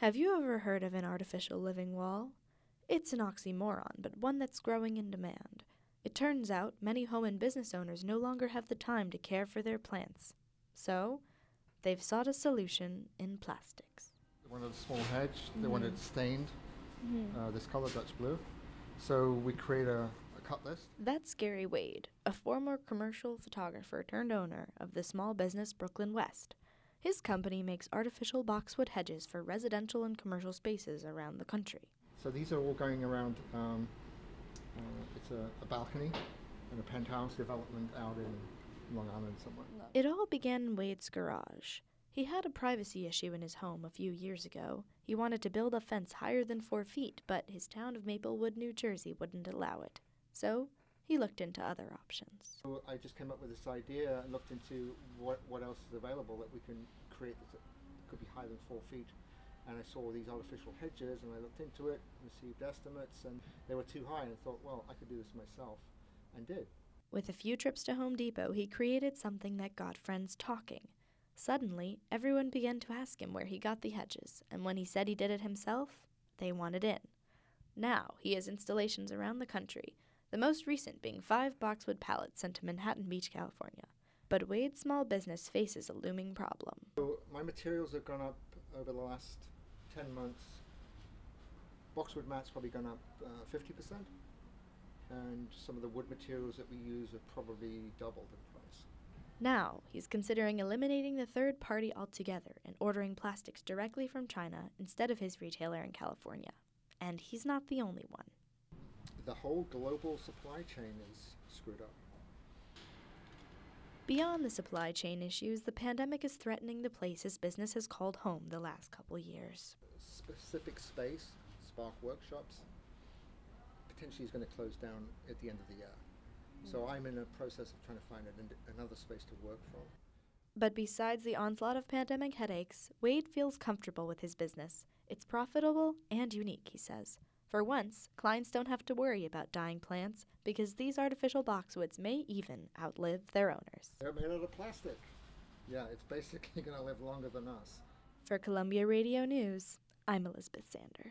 Have you ever heard of an artificial living wall? It's an oxymoron, but one that's growing in demand. It turns out many home and business owners no longer have the time to care for their plants. So, they've sought a solution in plastics. They wanted a small hedge, they wanted it stained uh, this color, Dutch blue. So we create a, a cut list. That's Gary Wade, a former commercial photographer turned owner of the small business Brooklyn West. His company makes artificial boxwood hedges for residential and commercial spaces around the country. So these are all going around. Um, uh, it's a, a balcony and a penthouse development out in Long Island somewhere. It all began in Wade's garage. He had a privacy issue in his home a few years ago. He wanted to build a fence higher than four feet, but his town of Maplewood, New Jersey wouldn't allow it. So he looked into other options. So I just came up with this idea and looked into what, what else is available that we can create that could be higher than four feet. And I saw these artificial hedges and I looked into it, received estimates, and they were too high. And I thought, well, I could do this myself, and did. With a few trips to Home Depot, he created something that got friends talking. Suddenly, everyone began to ask him where he got the hedges, and when he said he did it himself, they wanted in. Now, he has installations around the country, the most recent being five boxwood pallets sent to Manhattan Beach, California. But Wade's small business faces a looming problem. So my materials have gone up over the last 10 months. Boxwood mats probably gone up uh, 50%, and some of the wood materials that we use have probably doubled in price. Now, he's considering eliminating the third party altogether and ordering plastics directly from China instead of his retailer in California. And he's not the only one. The whole global supply chain is screwed up. Beyond the supply chain issues, the pandemic is threatening the place his business has called home the last couple years. Specific space, Spark Workshops, potentially is going to close down at the end of the year. So hmm. I'm in a process of trying to find an, another space to work from. But besides the onslaught of pandemic headaches, Wade feels comfortable with his business. It's profitable and unique, he says. For once, clients don't have to worry about dying plants because these artificial boxwoods may even outlive their owners. They're made out of plastic. Yeah, it's basically going to live longer than us. For Columbia Radio News, I'm Elizabeth Sander.